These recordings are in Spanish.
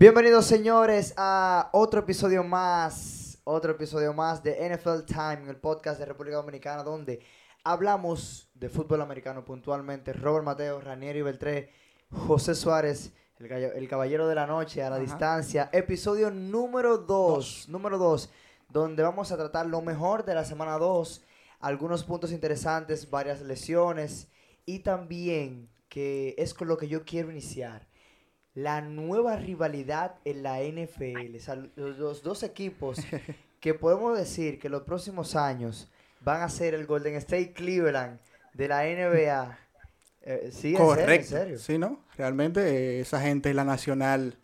Bienvenidos señores a otro episodio más, otro episodio más de NFL Time, el podcast de República Dominicana donde hablamos de fútbol americano puntualmente. Robert Mateo, Ranieri Beltré, José Suárez, el, gallo- el caballero de la noche a la Ajá. distancia. Episodio número 2, número 2, donde vamos a tratar lo mejor de la semana 2, algunos puntos interesantes, varias lesiones y también que es con lo que yo quiero iniciar la nueva rivalidad en la NFL. O sea, los, dos equipos que podemos decir que los próximos años van a ser el Golden State Cleveland de la NBA. Eh, sí, en serio, en Correcto. serio. Sí, ¿no? Realmente eh, esa gente, la nacional,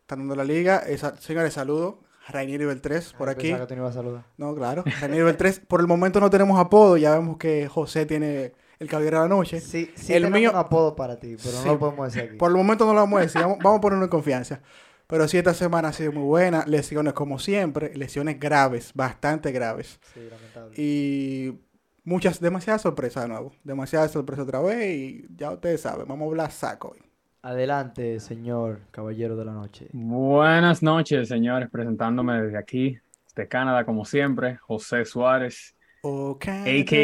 está dando la liga. Esa, señores, saludo. Rainier Beltrés por Ah, aquí. que tú no ibas a saludar. No, claro. Rainier Beltrés. Por el momento no tenemos apodo. Ya vemos que José tiene el caballero de la noche. Sí, sí El mío- un apodo para ti, pero Sí. no lo podemos decir aquí. Por el momento no lo vamos a decir. Vamos, vamos a ponerlo en confianza. Pero sí, esta semana ha sido muy buena. Lesiones como siempre. Lesiones graves, bastante graves. Sí, lamentable. Y muchas, demasiadas sorpresas de nuevo. Demasiadas sorpresas otra vez. Y ya ustedes saben, vamos a hablar saco hoy. Adelante, señor caballero de la noche. Buenas noches, señores, presentándome desde aquí, de Canadá, como siempre, José Suárez, Ok. a.k.a.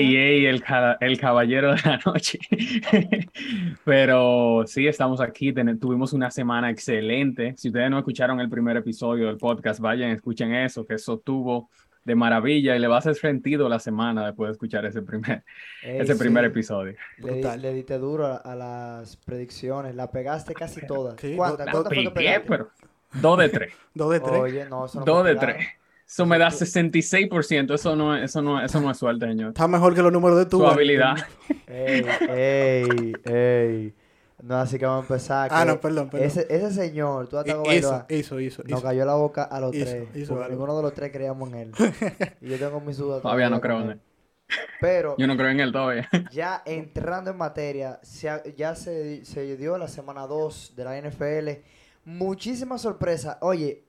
el, el caballero de la noche. Pero sí, estamos aquí, ten- tuvimos una semana excelente. Si ustedes no escucharon el primer episodio del podcast, vayan, escuchen eso, que eso tuvo de maravilla y le va a hacer sentido la semana después de escuchar ese primer, Ey, ese primer sí, episodio. Le, le diste duro a, a las predicciones, la pegaste casi todas. Sí, ¿Cuántas? ¿Cuántas Pegué, pero dos de tres. Dos de tres. Oye, no, eso no Dos de pegado. tres. Eso me da 66%. Eso no, es- eso no, eso no es suerte, señor. Está mejor que los números de tu. Su habilidad. Ey, ey, ey. No, así que vamos a empezar. Ah, no, perdón, perdón. Ese, ese señor, tú hasta Hizo, hizo, hizo. nos cayó la boca a los Hizo, tres. porque ninguno de los tres creíamos en él. y yo tengo mis dudas. Todavía no creo en él. Pero Yo no creo en él todavía. ya entrando en materia, se ya se, se dio la semana 2 de la NFL. Muchísimas sorpresas. Oye,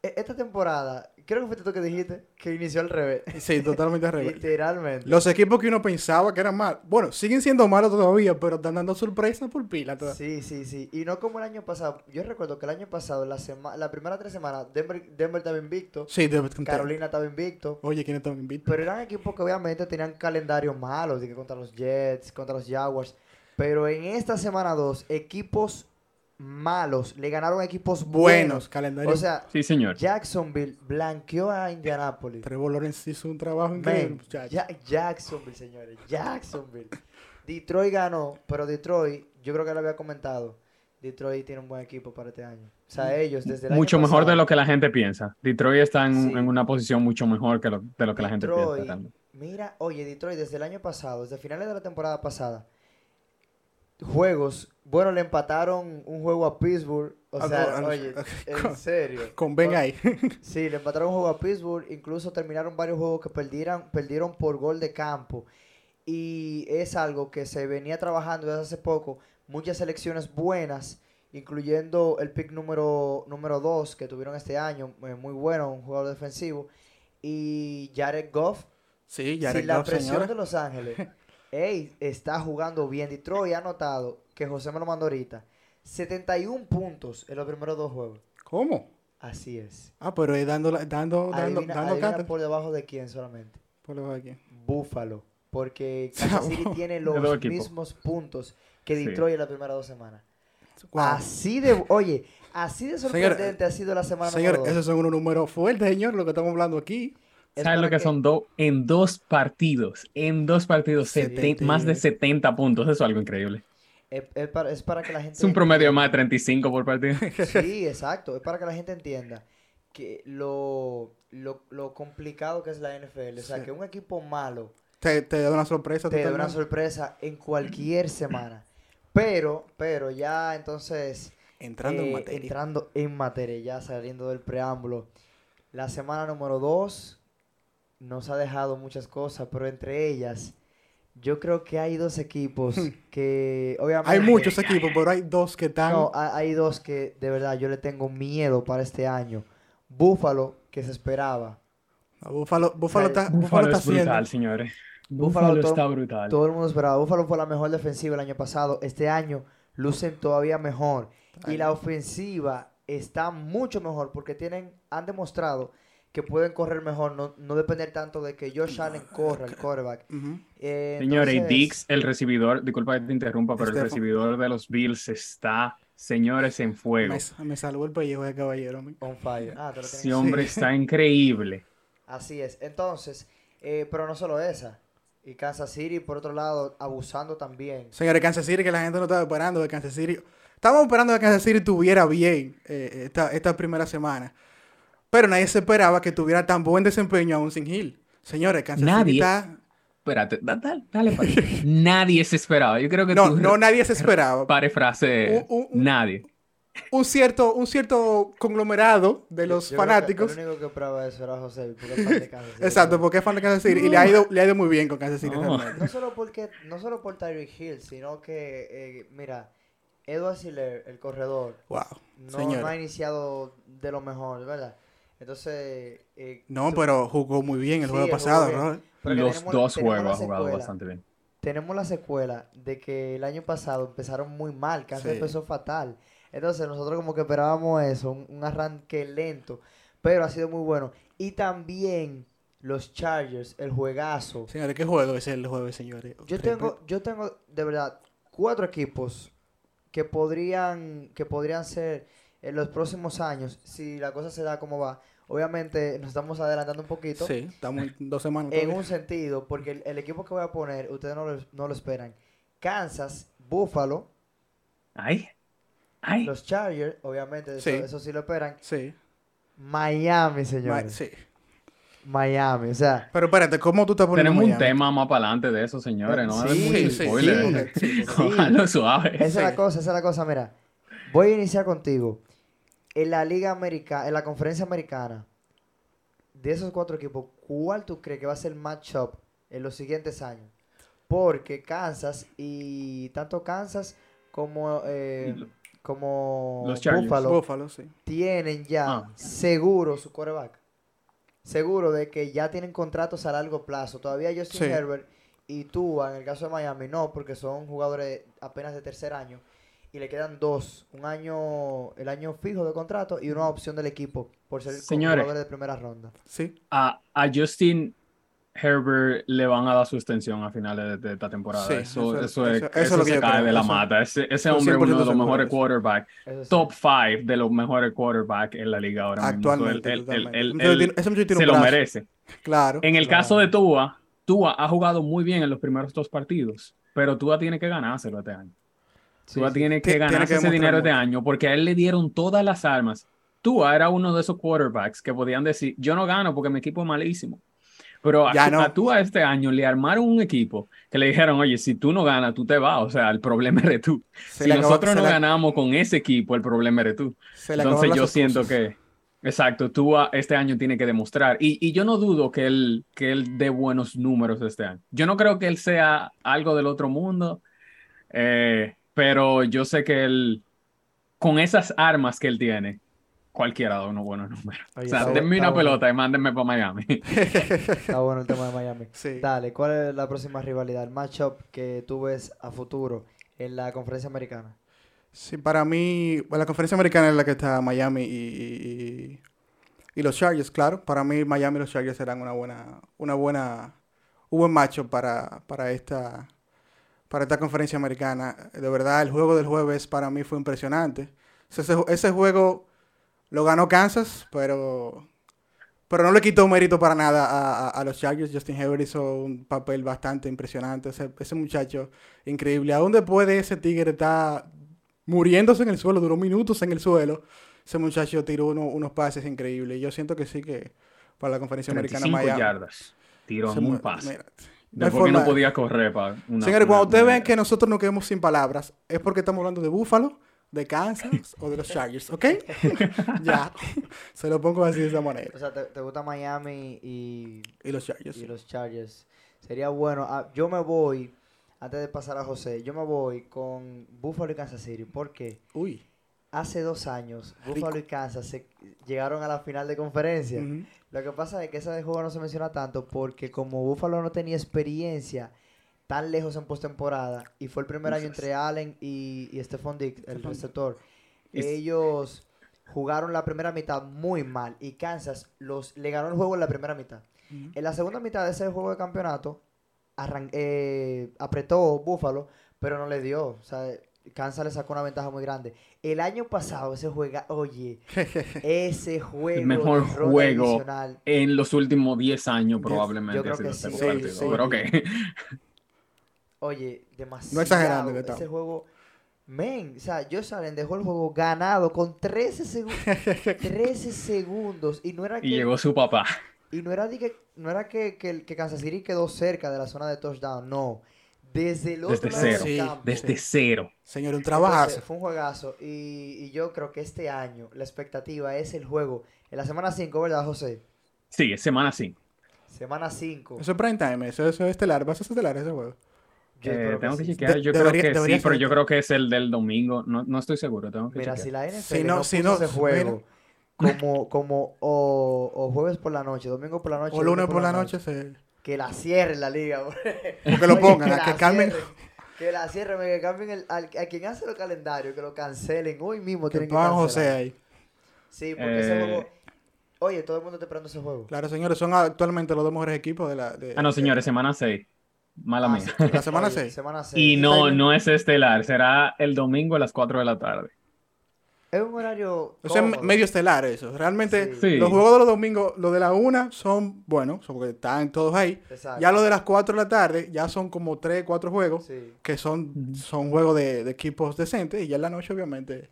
esta temporada, creo que fuiste tú que dijiste que inició al revés. Sí, totalmente al revés. Literalmente. Los equipos que uno pensaba que eran malos. Bueno, siguen siendo malos todavía, pero están dando sorpresas por pila. Sí, sí, sí. Y no como el año pasado. Yo recuerdo que el año pasado, la sema la primera tres semanas, Denver, Denver estaba invicto, Sí, de- Carolina estaba invicto. Oye, ¿quién está invicto? Pero eran equipos que obviamente tenían calendarios malos, de que contra los Jets, contra los Jaguars. Pero en esta semana 2, equipos malos le ganaron equipos Buenos, buenos. calendario. O sea, Sí, señor. Jacksonville blanqueó a Indianapolis. Trevor Lawrence hizo un trabajo increíble. Man. Ja- Jacksonville, señores. Jacksonville. Detroit ganó, pero Detroit, yo creo que lo había comentado. Detroit tiene un buen equipo para este año. O sea, ellos desde el año Mucho mejor de pasado- lo que la gente piensa. Detroit está en, Sí. en una posición mucho mejor que lo, de lo que la gente piensa. Mira, oye, Detroit, desde el año pasado, desde finales de la temporada pasada, juegos, bueno, le empataron un juego a Pittsburgh. O sea, oye, en con- serio. Con Ben ahí. Sí, le empataron un juego a Pittsburgh, incluso terminaron varios juegos que perdieran, perdieron por gol de campo. Y es algo que se venía trabajando desde hace poco, muchas selecciones buenas, incluyendo el pick número número 2 que tuvieron este año, eh, muy bueno, un jugador defensivo, y Jared Goff, Sí, ya sin la presión de Los Ángeles, ey, está jugando bien. Detroit ha notado que José me lo mandó ahorita, 71 puntos en los primeros dos juegos. ¿Cómo? Así es. Ah, pero es dando, dando, dando, Adivina, dando adivina por debajo de quién solamente. Por lo de aquí. Búfalo. Porque Kansas City tiene los mismos puntos que Sí. Detroit en las primeras dos semanas. Wow. Así de, oye, así de sorprendente ha sido la semana Señor, esos son unos números fuertes, señor, lo que estamos hablando aquí. Es ¿Sabes lo que son dos? En dos partidos, en dos partidos, seten- más de 70 puntos. Eso es algo increíble. Es, es para, es para que la gente... Es un promedio de más de 35 por partido. Sí, exacto. Es para que la gente entienda que lo, lo, lo complicado que es la NFL. O sea, Sí. que un equipo malo Te, te da una sorpresa. te da una sorpresa en cualquier semana. Pero, pero ya entonces... Entrando en eh, materia. entrando en materia, ya saliendo del preámbulo. La semana número 2 nos ha dejado muchas cosas, pero entre ellas, yo creo que hay dos equipos que obviamente... Hay muchos equipos, pero hay dos que están. No, ha- hay dos que de verdad yo le tengo miedo para este año. Búfalo, que se esperaba. No, Búfalo, Búfalo O sea, está, Búfalo Búfalo está es brutal, señores. Búfalo Búfalo todo- está brutal. Todo el mundo esperaba. Búfalo fue la mejor defensiva el año pasado. Este año lucen todavía mejor. Y la ofensiva está mucho mejor porque tienen, han demostrado que pueden correr mejor, no, no depender tanto de que Josh Allen corra el quarterback. Eh, Señores, y entonces, Dix, el recibidor, disculpa que te interrumpa, pero el recibidor de los Bills está, señores, en fuego. Me, me salvó el pellejo de caballero. mi. On fire. Ah, te lo Ese hombre está increíble. Así es. Entonces, eh, pero no solo esa. Y Kansas City, por otro lado, abusando también. Señores, Kansas City, que la gente no estaba esperando de Kansas City. Estábamos esperando que Kansas City tuviera bien eh, esta, esta primera semana. Pero nadie se esperaba que tuviera tan buen desempeño aún sin Hill. Señores, Kansas City Nadie. está... Espérate, da- da- dale para Nadie se esperaba. Yo creo que No, tú no, nadie se esperaba. pare frase. Un- un- un- Nadie. Un cierto, un cierto conglomerado de los Yo creo que fanáticos. el único que probaba eso era José, porque es fan de Kansas City. Exacto, porque es fan de Kansas City y le ha ido, le ha ido muy bien con Kansas City. No. No solo porque, no solo por Tyreek Hill, sino que, eh, mira, Edward Siller, el corredor, Wow, no ha iniciado de lo mejor, ¿verdad? Entonces, eh, No, tú- pero jugó muy bien el Sí, juego pasado, que Los tenemos- dos juegos la ha jugado secuela. bastante bien. tenemos la secuela de que el año pasado empezaron muy mal, Kansas Sí. empezó fatal. Entonces nosotros como que esperábamos eso, un, un arranque lento, pero ha sido muy bueno. Y también los Chargers, el juegazo. Señores, ¿qué juego es el jueves, señores? Yo tengo, yo tengo de verdad cuatro equipos que podrían, que podrían ser en los próximos años, si la cosa se da como va. Obviamente nos estamos adelantando un poquito. Sí, estamos en dos semanas. En todavía. un sentido, porque el, el equipo que voy a poner, ustedes no lo, no lo esperan. Kansas, Buffalo, Ay. Ay. los Chargers, obviamente, eso Sí. eso sí lo esperan. Sí, Miami, Ma- señores. sí. Miami, o sea, Pero espérate, ¿cómo tú estás poniendo Tenemos un tema más para adelante de eso, señores. No Sí, mucho sí, sí, spoiler. sí, Cójalo suave. esa es la Sí. cosa, esa es la cosa, mira. Voy a iniciar contigo. En la Liga Americana, en la Conferencia Americana, de esos cuatro equipos, ¿cuál tú crees que va a ser el matchup en los siguientes años? Porque Kansas y tanto Kansas como, eh, como Los Chargers. Buffalo Buffalo, sí. tienen ya Ah. seguro su quarterback. Seguro de que ya tienen contratos a largo plazo. Todavía Justin Sí. Herbert y Tua, en el caso de Miami, no, porque son jugadores apenas de tercer año. Y le quedan dos. Un año, el año fijo de contrato y una opción del equipo por ser Señores. jugadores de primera ronda. Sí. A, a Justin Herbert le van a dar su extensión a finales de, de esta temporada. Sí, eso, eso- eso, es- eso- eso es eso lo que se cae creo, de la eso- mata. Ese, ese hombre es uno de 100% los mejores quarterbacks. Top 5 de los mejores quarterbacks en la liga ahora mismo. Actualmente. Él- él- él- muchacho tiene se lo merece. Claro. En el Claro. caso de Tua, Tua ha jugado muy bien en los primeros dos partidos, pero Tua tiene que ganárselo este año. Tua sí. tiene Ti- que ganarse que ese dinero este mucho. año porque a él le dieron todas las armas. Tua era uno de esos quarterbacks que podían decir, yo no gano porque mi equipo es malísimo. Pero a, no. a Tua este año le armaron un equipo que le dijeron, oye, si tú no ganas, tú te vas. O sea, el problema eres tú. Se si acabó- nosotros no le- ganamos con ese equipo, el problema eres tú. se Entonces yo siento que, exacto, Tua este año tiene que demostrar. Y, y yo no dudo que él, que él dé buenos números este año. Yo no creo que él sea algo del otro mundo, eh, pero yo sé que él, con esas armas que él tiene, cualquiera da unos buenos números. Oye, o sea, está denme está una bueno. pelota y mándenme para Miami. Está bueno el tema de Miami. Sí. Dale, ¿cuál es la próxima rivalidad? El matchup que tú ves a futuro en la conferencia americana. Sí, para mí, bueno, la conferencia americana es la que está Miami y, y, y- y los Chargers, claro. Para mí, Miami y los Chargers serán una buena, una buena, un buen macho para, para esta, para esta conferencia americana. De verdad, el juego del jueves para mí fue impresionante. Ese, ese juego lo ganó Kansas, pero, pero no le quitó mérito para nada a, a- a los Chargers. Justin Herbert hizo un papel bastante impresionante. Ese, ese muchacho increíble. Aún después de ese tigre está muriéndose en el suelo, duró minutos en el suelo. Ese muchacho tiró uno- unos pases increíbles. Yo siento que sí que para la conferencia americana 35 Miami. yardas. Tiró un pase. No hay no podía correr para una... Señores, una- cuando ustedes una- ven que nosotros nos quedamos sin palabras, es porque estamos hablando de Buffalo, de Kansas o de los Chargers, ¿ok? ya, se lo pongo así de esa manera. O sea, ¿te, te gusta Miami y, Y los Chargers. y los Chargers? Sería bueno. Ah, yo me voy, antes de pasar a José, yo me voy con Buffalo y Kansas City. porque Uy. Hace dos años, Buffalo Rico. y Kansas se llegaron a la final de conferencia. Ujú. Lo que pasa es que ese juego no se menciona tanto porque como Buffalo no tenía experiencia tan lejos en postemporada y fue el primer año entre Allen y, y Stephon Diggs, el receptor, ellos jugaron la primera mitad muy mal y Kansas los, le ganó el juego en la primera mitad. En la segunda mitad de ese juego de campeonato, eh, apretó Buffalo, pero no le dio. O sea, Kansas le sacó una ventaja muy grande. El año pasado, ese juega, oye, ese juego. El mejor juego divisional, En los últimos 10 años, probablemente. yo creo ha sido que sí. partido. Sí, sí. Pero ok. Oye, demasiado. No exagerando que Ese juego. Men, o sea, Josh Allen dejó el juego ganado con 13 segundos. 13 segundos. Y no era que. Y llegó su papá. Y no era, de que, no era que, que, que Kansas City quedó cerca de la zona de touchdown. No. Desde el otro Desde lado del cero. Sí, campo. Desde cero. Señor, un Entonces, trabajazo. fue un juegazo. Y, y yo creo que este año la expectativa es el juego. En la semana 5, ¿verdad, José? Sí, es semana 5. Semana 5. Eso es prime time, eso, eso es estelar. ¿Va a ser estelar ese juego? Yo Eh, tengo que chequear. De- yo debería- creo que sí, pero yo creo que es el del domingo. No, no estoy seguro. Tengo que Mira, chequear. si la NFL Si no- no, si no- ese juego mira. como, como o, o jueves por la noche, domingo por la noche, O lunes por la noche, se... que la cierren la liga. bro. Que lo Oye, pongan, a la que cambien. Que la cierren, que cambien el, al- a quien hace los calendarios, que lo cancelen hoy mismo. Que tienen que cancelar. José ahí. Sí, porque ese Eh. juego. Oye, todo el mundo está esperando ese juego. Claro, señores, son actualmente los dos mejores equipos de la... de- Ah, no, señores, semana 6. Mala Ah, mía. La semana Oye, seis. Semana seis. Y no, no es estelar. Será el domingo a las 4 de la tarde. Es un horario. Eso es medio estelar eso. Realmente, Sí. Sí. los juegos de los domingos, los de la una son buenos, son porque están todos ahí. Exacto. Ya los de las 4 de la tarde, ya son como 3, 4 juegos, Sí. que son, son juegos de, de equipos decentes. Y ya en la noche, obviamente.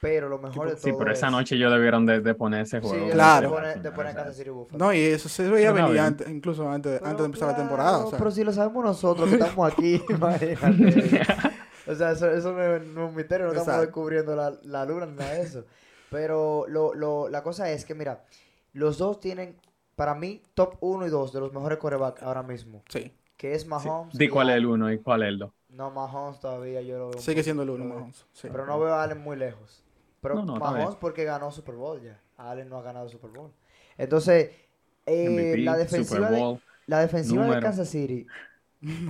Pero lo mejor de todo. Sí, pero esa es- noche ellos debieron de, de poner ese Sí, juego. Claro. Te pone, te pone Kansas City Buffalo. No, y eso se veía venir antes, incluso antes, Pero antes de empezar la claro, temporada. o sea. Pero si lo sabemos nosotros que estamos aquí, imagínate. O sea, eso, eso no es no es un misterio, no estamos Exacto. descubriendo la, la luna ni nada de eso. Pero lo, lo, la cosa es que, mira, los dos tienen, para mí, top 1 y 2 de los mejores corebacks ahora mismo. Sí, Que es Mahomes. Di y cuál es el Allen. uno y cuál es el dos. No, Mahomes todavía yo lo veo. sigue siendo el poquito uno, de- Mahomes. Sí. Pero no veo a Allen muy lejos. Pero No, no, Mahomes porque ganó Super Bowl ya. Allen no ha ganado Super Bowl. Entonces, eh, MVP, la defensiva Super de, la defensiva de. Kansas City.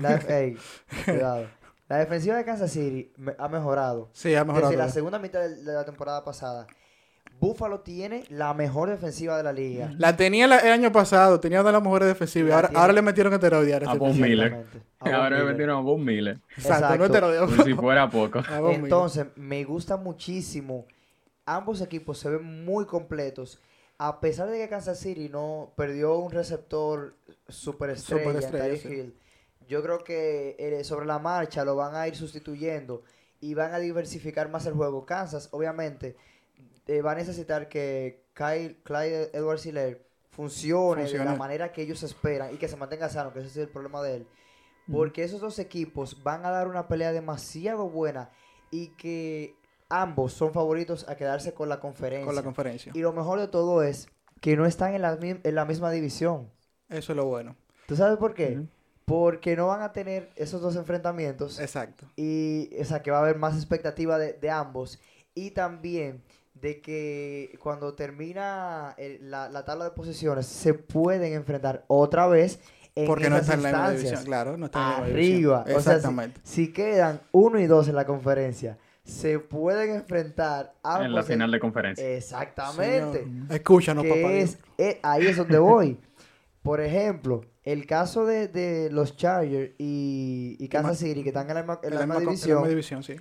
La, def- ey, cuidado. La defensiva de Kansas City me- ha mejorado. Sí, ha mejorado. Desde la segunda mitad de, de la temporada pasada. Buffalo tiene la mejor defensiva de la liga. La tenía la- el año pasado, tenía una de las mejores defensivas. Ahora, ahora le metieron. A Von Miller. Exactamente. A Von Ahora me Miller. metieron a Von Miller. Exacto, no Exacto. Como si fuera poco. Miller. Entonces, me gusta muchísimo. Ambos equipos se ven muy completos. A pesar de que Kansas City no perdió un receptor superestrella, Superestrella, sí. Hill, yo creo que eh, sobre la marcha lo van a ir sustituyendo y van a diversificar más el juego. Kansas, obviamente, eh, va a necesitar que Kyle, Clyde Edwards Hiller funcione, de la manera que ellos esperan y que se mantenga sano, que ese es el problema de él. Porque esos dos equipos van a dar una pelea demasiado buena y que ambos son favoritos a quedarse con la conferencia. Con la conferencia. y lo mejor de todo es que no están en la, en la misma división. Eso es lo bueno. ¿Tú sabes por qué? Porque no van a tener esos dos enfrentamientos Exacto. y o sea que va a haber más expectativa de, de ambos y también de que cuando termina el- la, la tabla de posiciones se pueden enfrentar otra vez en Porque no esas está en la misma división. Claro, no está en la misma arriba. división. O sea, si- Exactamente. si, quedan uno y dos en la conferencia, se pueden enfrentar ambos En la final de conferencia. Exactamente. Señor, Escúchanos, Que papá. es, eh, ahí es donde voy. Por ejemplo, el caso de, de los Chargers y, y Kansas City, que están en la, misma- en la misma co- en la división, misma división, sí.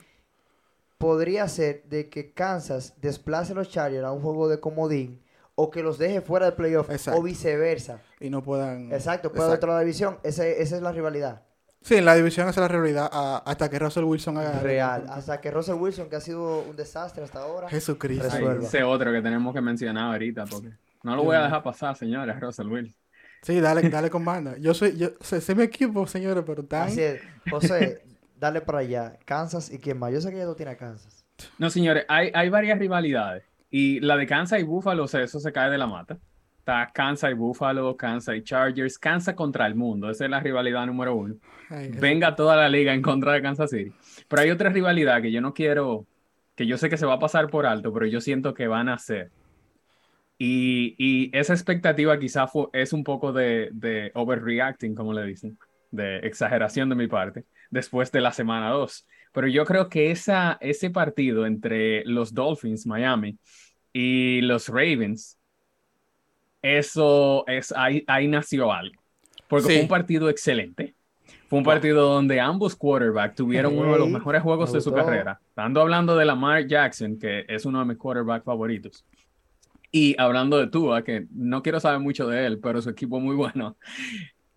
podría ser de que Kansas desplace a los Chargers a un juego de comodín o que los deje fuera de playoff Exacto. o viceversa. Y no puedan... Exacto, de la división. Ese- esa es la rivalidad. Sí, en la división esa es la realidad a- hasta que Russell Wilson haga... Real. Hasta que Russell Wilson, que ha sido un desastre hasta ahora. Jesucristo. Resuelva. ese otro que tenemos que mencionar ahorita, porque no lo voy a dejar pasar, señores, Russell Wilson. Sí, dale, dale con banda. Yo soy, yo sé, sé mi equipo, señores, pero tan... Así es. José, dale para allá. Kansas y quién más. Yo sé que ya tú tienes a Kansas. No, señores, hay, hay varias rivalidades. Y la de Kansas y Buffalo, o sea, eso se cae de la mata. Está Kansas y Buffalo, Kansas y Chargers, Kansas contra el mundo. Esa es la rivalidad número uno. Ay, Venga toda la liga en contra de Kansas City. Pero hay otra rivalidad que yo no quiero, que yo sé que se va a pasar por alto, pero yo siento que van a ser. Y, y esa expectativa quizá fue, es un poco de, de overreacting, como le dicen, de exageración de mi parte, después de la semana 2. Pero yo creo que esa, ese partido entre los Dolphins, Miami, y los Ravens, eso es, ahí, ahí nació algo. Porque Sí. fue un partido excelente. Fue un partido donde ambos quarterbacks tuvieron uno de los mejores juegos me de su carrera. Estando hablando de Lamar Jackson, que es uno de mis quarterbacks favoritos. Y hablando de Tua, que no quiero saber mucho de él, pero su equipo muy bueno.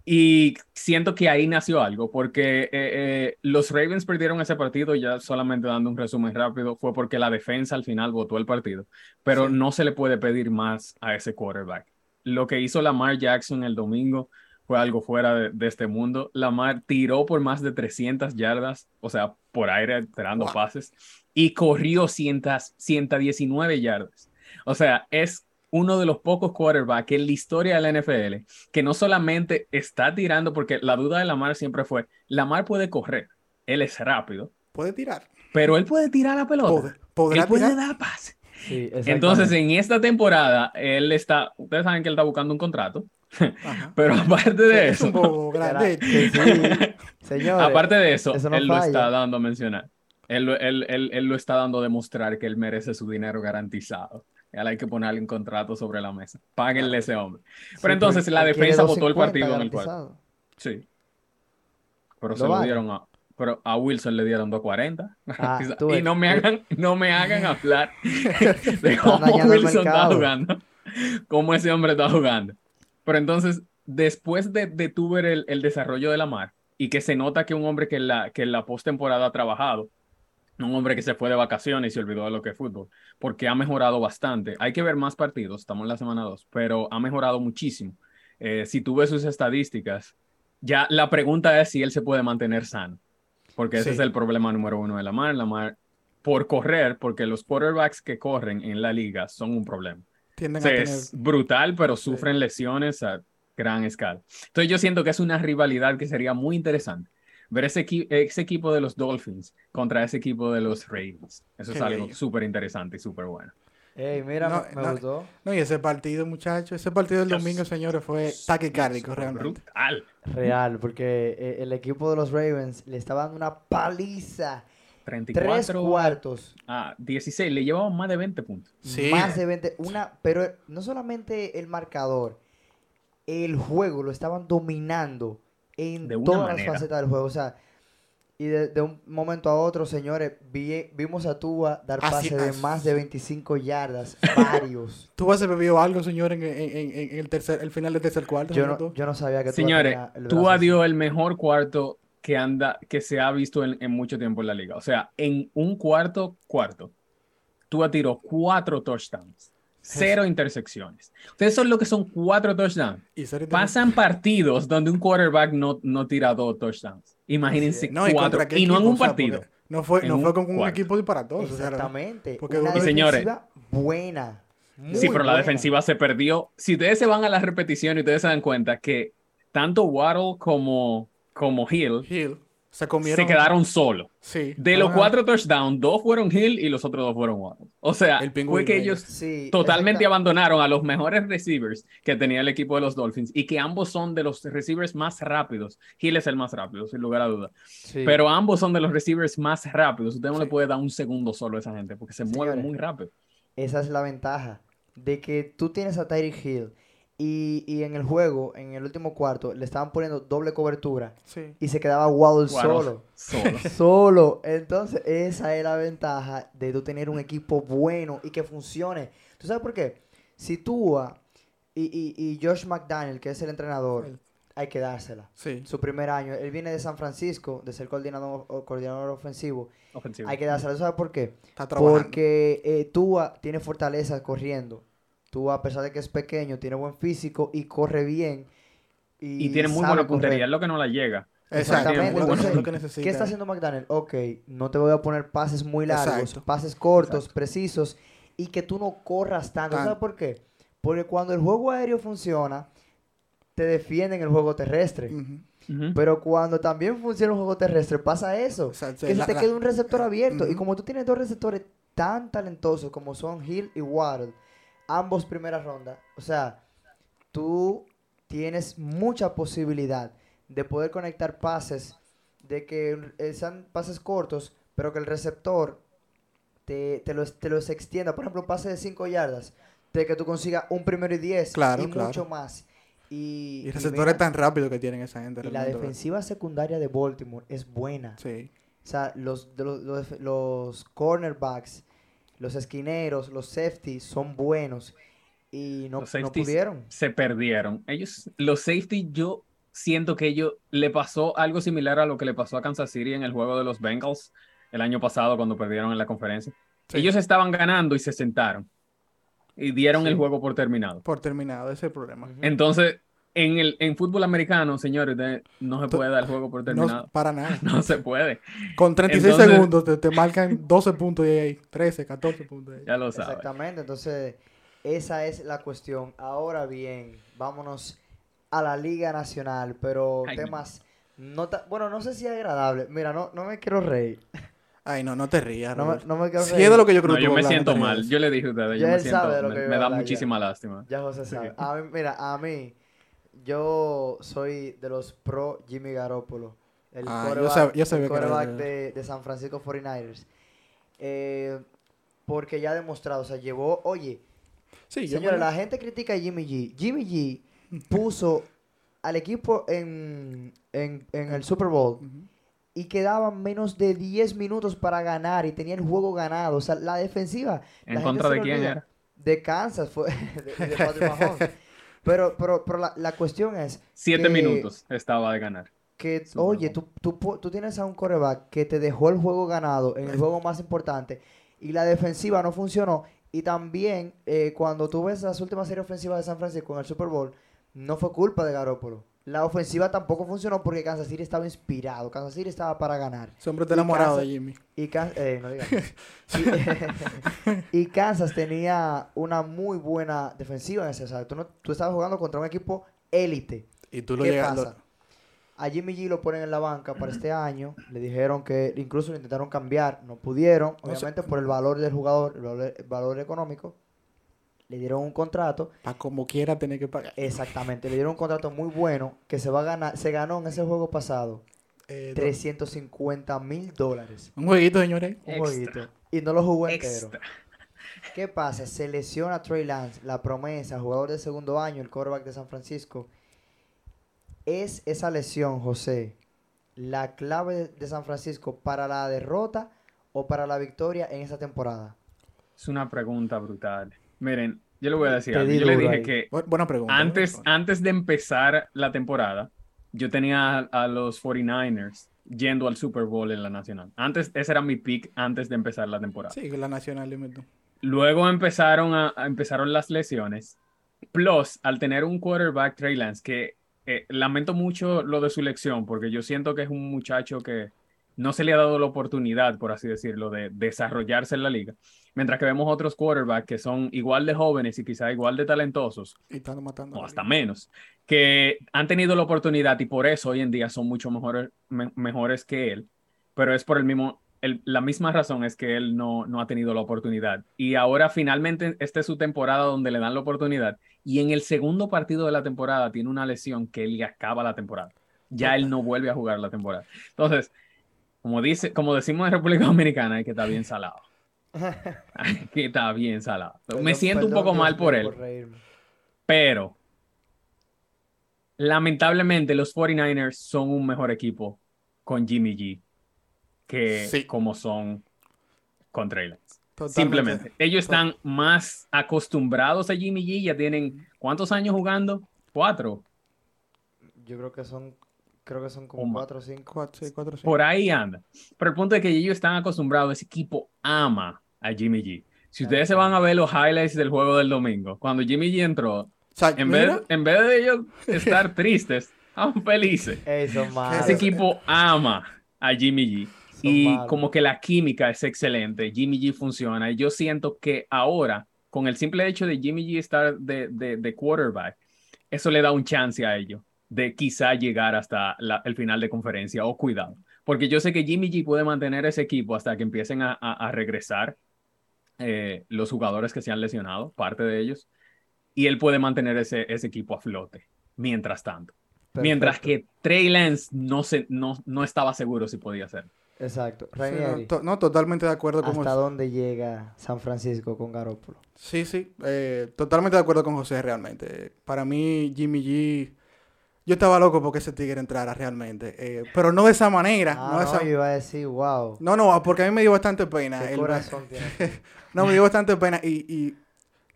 Y siento que ahí nació algo, porque eh, eh, los Ravens perdieron ese partido, ya solamente dando un resumen rápido, fue porque la defensa al final votó el partido, pero Sí. no se le puede pedir más a ese quarterback. Lo que hizo Lamar Jackson el domingo fue algo fuera de, de este mundo. Lamar tiró por más de 300 yardas, o sea, por aire, tirando Wow. pases, y corrió 100, 119 yardas. O sea, es uno de los pocos quarterbacks en la historia de la NFL que no solamente está tirando, porque la duda de Lamar siempre fue, Lamar puede correr, él es rápido, Puede tirar. pero él puede tirar la pelota. Pod- podrá él puede tirar. dar pase. Sí, Entonces, en esta temporada, él está, ustedes saben que él está buscando un contrato, Ajá. pero aparte de es un eso, grande. Sí, señores. aparte de eso, eso no él lo está dando a mencionar. Él, él, él, él lo está dando a demostrar que él merece su dinero garantizado. Ahora hay que ponerle un contrato sobre la mesa. Páguenle a ese hombre. Sí, Pero entonces la defensa votó el 250 partido en el cual. Sí. Pero Lo se lo dieron a. Pero a Wilson le dieron 240. Ah, y no me hagan, no me hagan hablar de cómo Wilson está jugando. Cómo ese hombre está jugando. Pero entonces, después de, de tú ver el, el desarrollo de la mar y que se nota que un hombre que en la, que en la postemporada ha trabajado, un hombre que se fue de vacaciones y se olvidó de lo que es fútbol, porque ha mejorado bastante. Hay que ver más partidos, estamos en la semana 2, pero ha mejorado muchísimo. Eh, si tú ves sus estadísticas, ya la pregunta es si él se puede mantener sano, porque ese Sí. es el problema número uno de Lamar. Lamar, por correr, porque los quarterbacks que corren en la liga son un problema. O sea, a tener. es brutal, pero sufren lesiones a gran escala. Entonces yo siento que es una rivalidad que sería muy interesante. Ver ese, equi- ese equipo de los Dolphins contra ese equipo de los Ravens. Eso es algo súper interesante y súper bueno. Ey, mira, No, me, me no. gustó. No, y ese partido, muchachos, ese partido del Dios. domingo, señores, fue taquicárdico realmente. Brutal. Real, porque eh, el equipo de los Ravens le estaba dando una paliza. 34 Tres cuartos. a 16. Le llevaban más de 20 puntos. Sí. Más de 20. Una, pero no solamente el marcador, el juego lo estaban dominando en De una todas manera. las facetas del juego. O sea, y de, de un momento a otro, señores, vi- vimos a Tua dar pase de así- más de 25 yardas, varios. ¿Tú has bebido algo, señor, en, en- en- en el, tercer, el final del tercer cuarto? Yo no, Tua? yo no sabía que Tua Señores, tenía el Tua dio el mejor cuarto que anda, que se ha visto en, en mucho tiempo en la liga. O sea, en un cuarto, cuarto, Tua tiró cuatro touchdowns, cero intersecciones. Ustedes son lo que son cuatro touchdowns. Y Pasan partidos donde un quarterback no, no tira dos touchdowns. Imagínense No, y, cuatro. Y no en un o sea, partido. No fue, no fue con un cuarto. equipo disparatoso. o sea, Exactamente. porque una Y señores- defensiva buena. muy Sí, pero la defensiva se perdió. Si ustedes se van a la repetición y ustedes se dan cuenta que tanto Waddle como, como Hill Hill se comieron. se quedaron solos. Sí. De los Ajá. cuatro touchdowns, dos fueron Hill y los otros dos fueron Waddle. O sea, El fue que ellos Sí, totalmente abandonaron a los mejores receivers que tenía el equipo de los Dolphins y que ambos son de los receivers más rápidos. Hill es el más rápido, sin lugar a duda. sí. Pero ambos son de los receivers más rápidos. Usted no le puede dar un segundo solo a esa gente porque se mueve muy rápido. Esa es la ventaja. De que tú tienes a Tyreek Hill y, y en el juego, en el último cuarto, le estaban poniendo doble cobertura Sí. y se quedaba Waddle solo. Solo. Solo. Entonces, esa es la ventaja de tú tener un equipo bueno y que funcione. ¿Tú sabes por qué? Si tú y, y, y Josh McDaniel, que es el entrenador, El- hay que dársela. Sí. Su primer año. Él viene de San Francisco, de ser coordinador, coordinador ofensivo. Ofensivo. Hay que dársela. ¿Tú sabes por qué? Está trabajando. Porque eh, Tua tiene fortaleza corriendo. Tua, a pesar de que es pequeño, tiene buen físico y corre bien. Y, Y tiene muy buena correr. puntería, es lo que no la llega. Exactamente. Lo que. ¿Qué está haciendo McDaniel? Ok, no te voy a poner pases muy largos, Exacto. pases cortos, Exacto. precisos y que tú no corras tanto. Tan- ¿Sabes por qué? Porque cuando el juego aéreo funciona, te defienden el juego terrestre. Pero cuando también funciona el juego terrestre, pasa eso. Exacto, Que se la- te la- queda un receptor abierto. Y como tú tienes dos receptores tan talentosos como son Hill y Waddle, ambos primera ronda, o sea, tú tienes mucha posibilidad de poder conectar pases, de que eh, sean pases cortos, pero que el receptor te, te, los, te los extienda. Por ejemplo, un pase de 5 yardas, de que tú consigas un primero y 10 Claro, y claro. mucho más. Y, Y y receptores mira, tan rápidos que tienen esa gente. y la defensiva secundaria de Baltimore es buena. Sí. O sea, los, los, los cornerbacks, los esquineros, los safeties son buenos. Y no, Los no pudieron. se perdieron. Ellos, los safety, yo siento que ellos le pasó algo similar a lo que le pasó a Kansas City en el juego de los Bengals el año pasado cuando perdieron en la conferencia. Sí. Ellos estaban ganando y se sentaron y dieron Sí. el juego por terminado. Por terminado, ese es el problema. Entonces, en el en fútbol americano, señores, de- no se puede dar el juego por No, terminado. para nada. No se puede, Con 36 Entonces- segundos te, te marcan 12 puntos de ahí, 13, 14 puntos ahí. ya lo sabes. Exactamente, entonces esa es la cuestión. Ahora bien, vámonos a la Liga Nacional, pero Ay. temas no ta- bueno, no sé si es agradable. Mira, no, no me quiero reír. Ay, no, no te rías, No me, no quiero Si reír. es de lo que yo creo No, que yo tú me no siento mal. Yo le dije a ustedes, yo Ya me él siento, sabe de lo me, que me da ya. muchísima lástima. Ya José Sí. sabe. A mí, mira, a mí, yo soy de los pro Jimmy Garoppolo. El Ah, yo quarterback, sab- yo sabía el que era de- de, San Francisco 49ers. Eh, porque ya ha demostrado, o sea, llevó, oye, Sí, Señora, me- la gente critica a Jimmy G. Jimmy G puso al equipo en, en, en el Super Bowl y quedaban menos de 10 minutos para ganar y tenía el juego ganado. O sea, la defensiva. ¿En la contra de quién era? De Kansas, fue de, de Patrick Mahomes. Pero, pero, pero la, la cuestión es Siete que- minutos estaba de ganar. que, Super oye, tú, tú, tú tienes a un coreback que te dejó el juego ganado en el juego más importante y la defensiva no funcionó. Y también, eh, cuando tú ves las últimas series ofensivas de San Francisco en el Super Bowl, no fue culpa de Garoppolo. La ofensiva tampoco funcionó porque Kansas City estaba inspirado. Kansas City estaba para ganar. Ese hombre está enamorado Kansas- de Jimmy. Y, eh, no digas. y, y Kansas tenía una muy buena defensiva en ese. O sea, tú, no- tú estabas jugando contra un equipo élite. Y tú lo ¿Qué? A Jimmy G lo ponen en la banca para este año. Le dijeron que incluso lo intentaron cambiar. No pudieron. Obviamente por el valor del jugador, el valor, el valor económico. Le dieron un contrato. Para como quiera tener que pagar. Exactamente. Le dieron un contrato muy bueno. Que se va a ganar. Se ganó en ese juego pasado. Eh, 350 mil dólares. Un jueguito, señores. Un Extra. jueguito. Y no lo jugó entero. Extra. ¿Qué pasa? Se lesiona Trey Lance, la promesa, jugador de segundo año, el quarterback de San Francisco. ¿Es esa lesión, José, la clave de- de San Francisco para la derrota o para la victoria en esa temporada? Es una pregunta brutal. Miren, yo le voy a decir algo. Yo le dije ahí. que Bu- buena pregunta. antes, buena antes de empezar la temporada, yo tenía a, a los 49ers yendo al Super Bowl en la Nacional. Antes, ese era mi pick antes de empezar la temporada. Sí, la nacional le meto. Luego empezaron, a, a- empezaron las lesiones. Plus, al tener un quarterback, Trey Lance, que eh, lamento mucho lo de su elección, porque yo siento que es un muchacho que no se le ha dado la oportunidad, por así decirlo, de desarrollarse en la liga. Mientras que vemos otros quarterbacks que son igual de jóvenes y quizá igual de talentosos, Y están matando. o hasta menos, que han tenido la oportunidad y por eso hoy en día son mucho mejores, me- mejores que él, pero es por el mismo, el- la misma razón es que él no, no ha tenido la oportunidad. Y ahora finalmente esta es su temporada donde le dan la oportunidad y en el segundo partido de la temporada tiene una lesión que le acaba la temporada. Ya él no vuelve a jugar la temporada. Entonces, como, dice, como decimos en República Dominicana, hay que estar bien salado. Que estar bien salado. Me Perdón- siento un poco Dios mal por él. Pero, lamentablemente, los 49ers son un mejor equipo con Jimmy G que Sí. como son con Trey Lance. Totalmente. Simplemente. Ellos están más acostumbrados a Jimmy G. Ya tienen, ¿cuántos años jugando? Cuatro. Yo creo que son, creo que son como O más. cuatro o cinco. Cuatro, sí, cuatro, cinco. Por ahí anda. Pero el punto es que ellos están acostumbrados. Ese equipo ama a Jimmy G. Si ustedes se van a ver los highlights del juego del domingo, cuando Jimmy G entró, O sea, en vez, en vez de ellos estar tristes, estaban felices. Malos. Ese equipo ama a Jimmy G. Son Y malos. como que la química es excelente, Jimmy G funciona. Y yo siento que ahora, con el simple hecho de Jimmy G estar de, de, de quarterback, eso le da un chance a ellos de quizá llegar hasta la- el final de conferencia o cuidado. Porque yo sé que Jimmy G puede mantener ese equipo hasta que empiecen a, a- a regresar eh, los jugadores que se han lesionado, parte de ellos, y él puede mantener ese, ese equipo a flote mientras tanto. Mientras que Trey Lance no, se, no, no estaba seguro si podía hacer. Exacto. Sí, no, Ranieri, to- no, totalmente de acuerdo con ¿hasta José. dónde llega San Francisco con Garoppolo? Sí, sí, eh, totalmente de acuerdo con José realmente. Para mí, Jimmy G, yo estaba loco porque ese tigre entrara realmente, eh, pero no de esa manera. Ah, no, de no, esa- yo iba a decir, wow, no, no, porque a mí me dio bastante pena. qué el- corazón tiene. No, me dio bastante pena. Y, y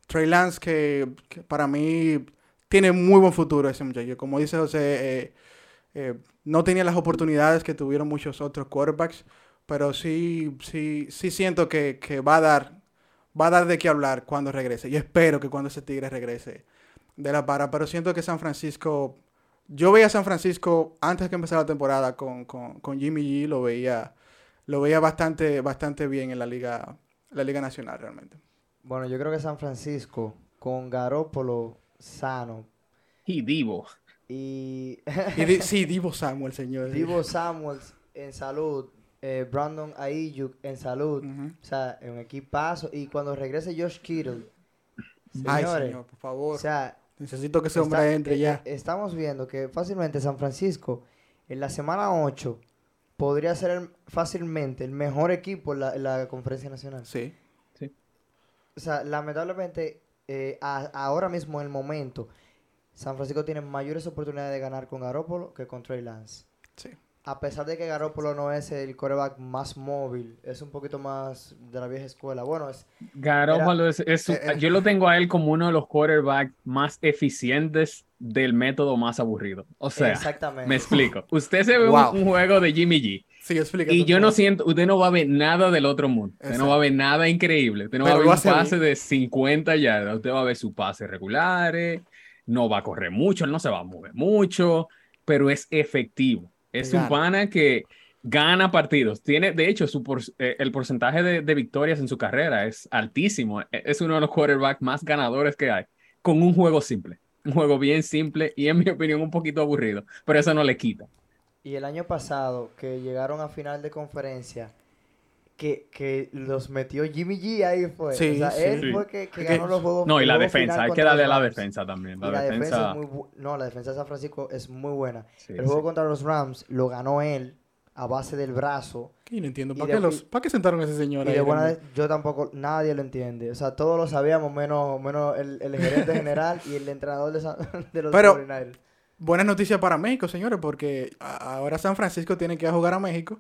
Trey Lance, que, que para mí tiene muy buen futuro ese muchacho. Como dice José, eh, eh, no tenía las oportunidades que tuvieron muchos otros quarterbacks, pero sí, sí, sí siento que, que va a dar, va a dar de qué hablar cuando regrese. Y espero que cuando ese tigre regrese de la para. Pero siento que San Francisco, yo veía a San Francisco antes que empezara la temporada con, con, con Jimmy G, lo veía, lo veía bastante, bastante bien en la liga, la liga nacional realmente. Bueno, yo creo que San Francisco con Garoppolo sano Y Divo. y Y di- sí, Divo Samuel, señor. Divo Samuels en salud, eh, Brandon Ayuk en salud, o sea, en un equipazo y cuando regrese Josh Kittle, Ay, señores, señor, por favor. o sea, Necesito que ese está- hombre entre eh, ya. eh, estamos viendo que fácilmente San Francisco en la semana 8 podría ser el- fácilmente el mejor equipo en la, en la conferencia nacional. Sí. O sea, lamentablemente, eh, a- ahora mismo en el momento, San Francisco tiene mayores oportunidades de ganar con Garoppolo que con Trey Lance. Sí. A pesar de que Garoppolo no es el quarterback más móvil, es un poquito más de la vieja escuela. Bueno, es Garoppolo es, es su- eh, eh. yo lo tengo a él como uno de los quarterbacks más eficientes del método más aburrido. O sea, exactamente. me explico. Usted se ve un- Wow. un, juego de Jimmy G Sí, y yo no siento, usted no va a ver nada del otro mundo. Usted no va a ver nada increíble. Usted no Pero va a ver un pase bien. de 50 yardas. Usted va a ver sus pases regulares. No va a correr mucho, él no se va a mover mucho, pero es efectivo. Es un pana que gana partidos. Tiene, de hecho, su por- eh, el porcentaje de, de victorias en su carrera es altísimo. E- Es uno de los quarterbacks más ganadores que hay, con un juego simple. Un juego bien simple y, en mi opinión, un poquito aburrido, pero eso no le quita. Y el año pasado, que llegaron a final de conferencia, que, que los metió Jimmy G ahí fue. Sí, o sea, sí. él Sí. fue que, que ganó los juegos. No, y la defensa, hay que darle a la defensa también. Y La, la defensa, defensa, es muy bu- No, la defensa de San Francisco es muy buena. sí, el sí. juego contra los Rams lo ganó él a base del brazo. Yo no entiendo. y ¿Para qué, los, ¿Para qué sentaron a ese señor Y ahí? de buena vez, yo tampoco, nadie lo entiende. O sea, todos lo sabíamos, menos, menos el, el gerente general y el entrenador de, San- de los Pero- 49ers. Buenas noticias para México, señores, porque ahora San Francisco tiene que ir a jugar a México.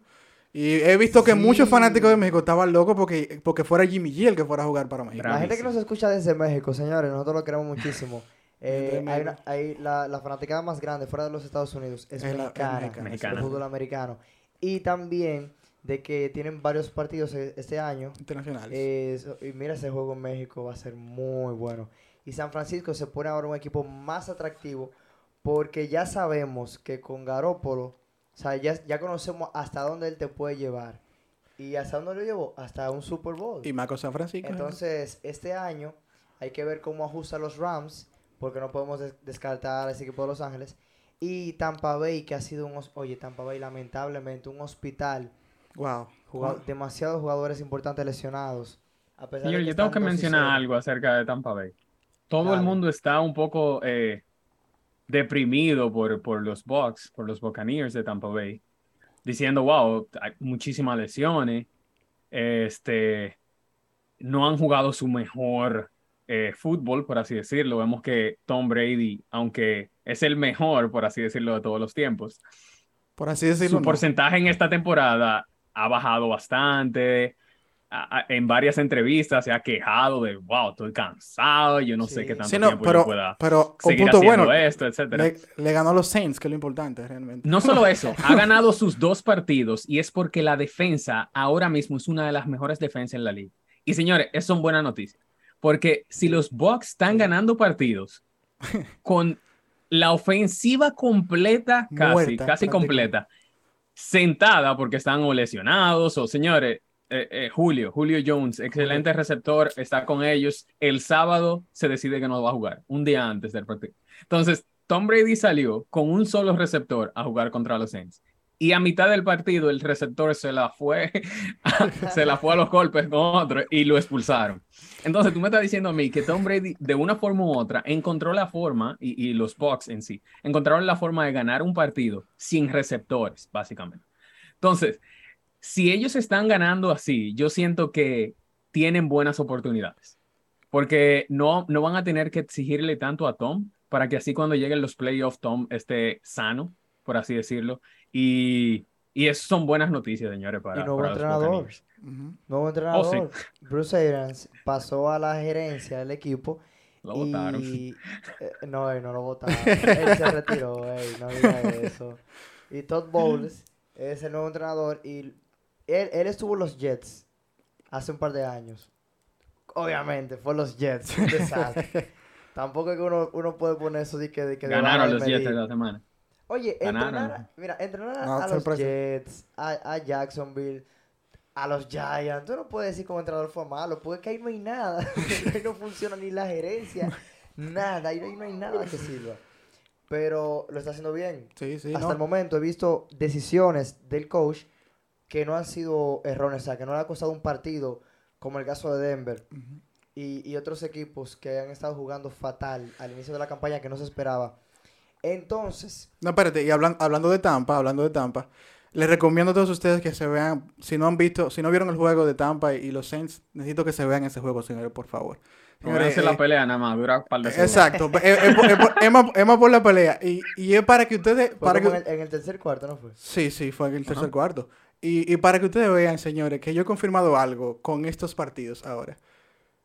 Y he visto que Sí. muchos fanáticos de México estaban locos porque, porque fuera Jimmy G el que fuera a jugar para México. La gente que nos escucha desde México, señores, nosotros lo queremos muchísimo. Eh, hay una- hay la, la fanaticada más grande fuera de los Estados Unidos es, Es la- es mexicana, Mexicana. el fútbol americano. Y también de que tienen varios partidos e- este año. Internacionales. Es- y mira, ese juego en México va a ser muy bueno. Y San Francisco se pone ahora un equipo más atractivo porque ya sabemos que con Garópolo, o sea, ya, ya conocemos hasta dónde él te puede llevar. ¿Y hasta dónde lo llevó? Hasta un Super Bowl. y más con San Francisco. Entonces, este año hay que ver cómo ajusta los Rams, porque no podemos des- descartar a ese equipo de Los Ángeles. Y Tampa Bay, que ha sido un... Oye, Tampa Bay, lamentablemente, un hospital. wow. Jugado- demasiados jugadores importantes lesionados. A pesar de que yo tengo que están 2 y mencionar 0. algo acerca de Tampa Bay. Todo el mundo está un poco eh, deprimido por, por los Bucks, por los Buccaneers de Tampa Bay, diciendo, wow, hay muchísimas lesiones, este, no han jugado su mejor eh, fútbol, por así decirlo. Vemos que Tom Brady, aunque es el mejor, por así decirlo, de todos los tiempos, Por así decirlo. su no. porcentaje en esta temporada ha bajado bastante. A- a- En varias entrevistas se ha quejado de, wow, estoy cansado, yo no sé Sí. qué tanto Sí, no, tiempo yo pero, pueda pero seguir punto haciendo bueno. esto, etcétera. Le, le ganó a los Saints, que es lo importante realmente. No solo eso, ha ganado sus dos partidos y es porque la defensa ahora mismo es una de las mejores defensas en la liga. Y señores, eso son buenas noticias, porque si los Bucks están ganando partidos con la ofensiva completa, casi, Muerta, casi completa, sentada porque están o lesionados o señores, eh, eh, Julio, Julio Jones, excelente receptor, está con ellos. El sábado se decide que no va a jugar, un día antes del partido. Entonces, Tom Brady salió con un solo receptor a jugar contra los Saints. Y a mitad del partido el receptor se la fue, se la fue a los golpes con otro y lo expulsaron. Entonces tú me estás diciendo a mí que Tom Brady de una forma u otra encontró la forma, y, y los Bucks en sí, encontraron la forma de ganar un partido sin receptores, básicamente. Entonces, si ellos están ganando así, yo siento que tienen buenas oportunidades. Porque no, no van a tener que exigirle tanto a Tom para que así cuando lleguen los playoffs Tom esté sano, por así decirlo. Y, y eso son buenas noticias, señores, para, Y nuevo para los entrenador. Buccaneers. Ujú. Nuevo Oh, entrenador. Bruce Arians pasó a la gerencia del equipo. Lo votaron. Y, eh, no, no lo votaron. él se retiró, ey, no diga eso. Y Todd Bowles es el nuevo entrenador y él, él estuvo en los Jets hace un par de años. Obviamente, fue los Jets, un desastre. Tampoco es que uno, uno puede poner eso de que, de que Ganaron de los Jets la semana. Oye, Ganaron. entrenar, a- mira, entrenar a, No, a los sorpresa. Jets, a, a Jacksonville, a los Giants, tú no puedes decir como entrenador fue malo, porque que ahí no hay nada. ahí no funciona ni la gerencia, nada, ahí no, ahí no hay nada que sirva. Pero lo está haciendo bien. Sí, sí. Hasta no. el momento he visto decisiones del coach que no han sido erróneas, o sea, que no le ha costado un partido, como el caso de Denver. Ujú. Y, y otros equipos que han estado jugando fatal al inicio de la campaña que no se esperaba. Entonces, No, espérate, y hablan- hablando de Tampa, hablando de Tampa, les recomiendo a todos ustedes que se vean, si no han visto, si no vieron el juego de Tampa y, y los Saints, necesito que se vean ese juego, señores, por favor. No Señores, véanse la eh, pelea nada más, dura un par de segundos. Exacto, es, es por- es por- es más, es por la pelea. Y, y es para que ustedes, fue para que, en, el, en el tercer cuarto, ¿no fue? Sí, sí, fue en el tercer Ajá. cuarto. Y, y para que ustedes vean, señores, que yo he confirmado algo con estos partidos ahora.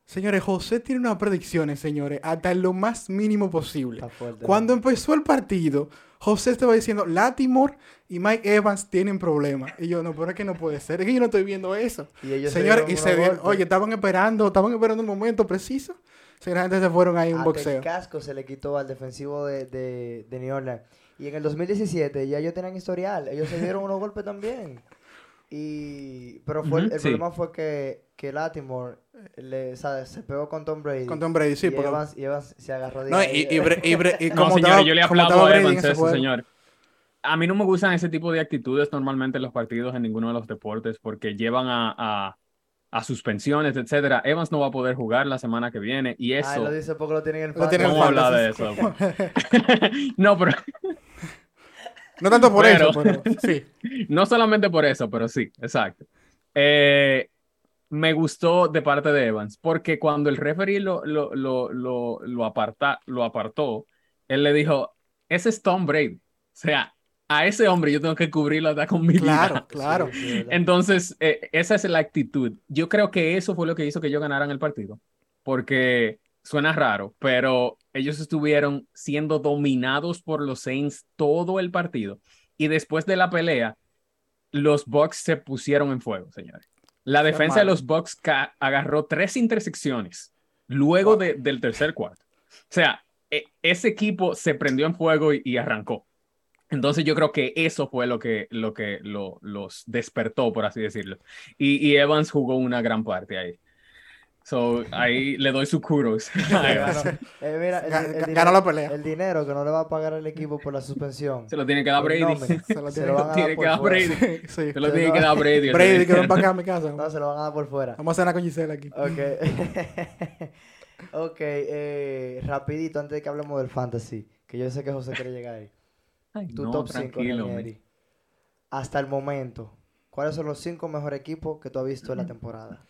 Señores, José tiene unas predicciones, señores, hasta en lo más mínimo posible. Fuerte. Cuando empezó el partido, José estaba diciendo, Latimore y Mike Evans tienen problemas. Y yo, no, pero es que no puede ser, es que yo no estoy viendo eso. Y se Señores, y se dieron- oye, estaban esperando, estaban esperando el momento preciso. Seguramente se fueron ahí Hasta boxeo. el casco se le quitó al defensivo de, de, de New Orleans. Y en el 2017 ya ellos tenían historial. Ellos se dieron unos golpes también. Y... Pero fue, Ujú, el sí. problema fue que, que Latimore le, sabe, se pegó con Tom Brady. Con Tom Brady, sí, y, porque- Evans, y Evans se agarró de No, ahí. y, y, Bre- y Bre- y No, como señores, estaba- yo le aplaudo a Evans ese eso, señor. A mí no me gustan ese tipo de actitudes normalmente en los partidos en ninguno de los deportes porque llevan a, a, a suspensiones, etcétera. Evans no va a poder jugar la semana que viene y Ah, eso... lo dice porque lo tienen en el Lo tienen en hablar de eso. no, pero No tanto por Pero- eso, pero sí. no solamente por eso, pero sí, exacto. Eh, me gustó de parte de Evans, porque cuando el referee lo, lo, lo, lo, lo, aparta, lo apartó, él le dijo, ese es Tom Brady. O sea, a ese hombre yo tengo que cubrirlo hasta con mi Claro, vida. claro. Verdad. Entonces, eh, esa es la actitud. Yo creo que eso fue lo que hizo que ellos ganaran el partido, porque suena raro, pero ellos estuvieron siendo dominados por los Saints todo el partido. Y después de la pelea, los Bucks se pusieron en fuego, señores. La Qué defensa de los Bucks agarró tres intersecciones luego de- del tercer cuarto. O sea, e- ese equipo se prendió en fuego y, y arrancó. Entonces yo creo que eso fue lo que, lo que lo- los despertó, por así decirlo. Y, y Evans jugó una gran parte ahí. So, ahí le doy su kudos. Eh, mira, el, Ga- el ga- dinero, la pelea. el dinero que no le va a pagar el equipo por la suspensión. Se lo tiene que dar Brady. Se lo tiene- que dar. Brady. Se lo tiene que dar Brady. Brady, que ven para acá a mi casa. No, se lo van a dar por fuera. Vamos a cenar con Giselle aquí. Ok. ok, eh, rapidito, antes de que hablemos del fantasy, que yo sé que José quiere llegar ahí. Ay, Tu no, top 5, tranquilo, hombre. Hasta el momento, ¿cuáles son los 5 mejores equipos que tú has visto en la temporada?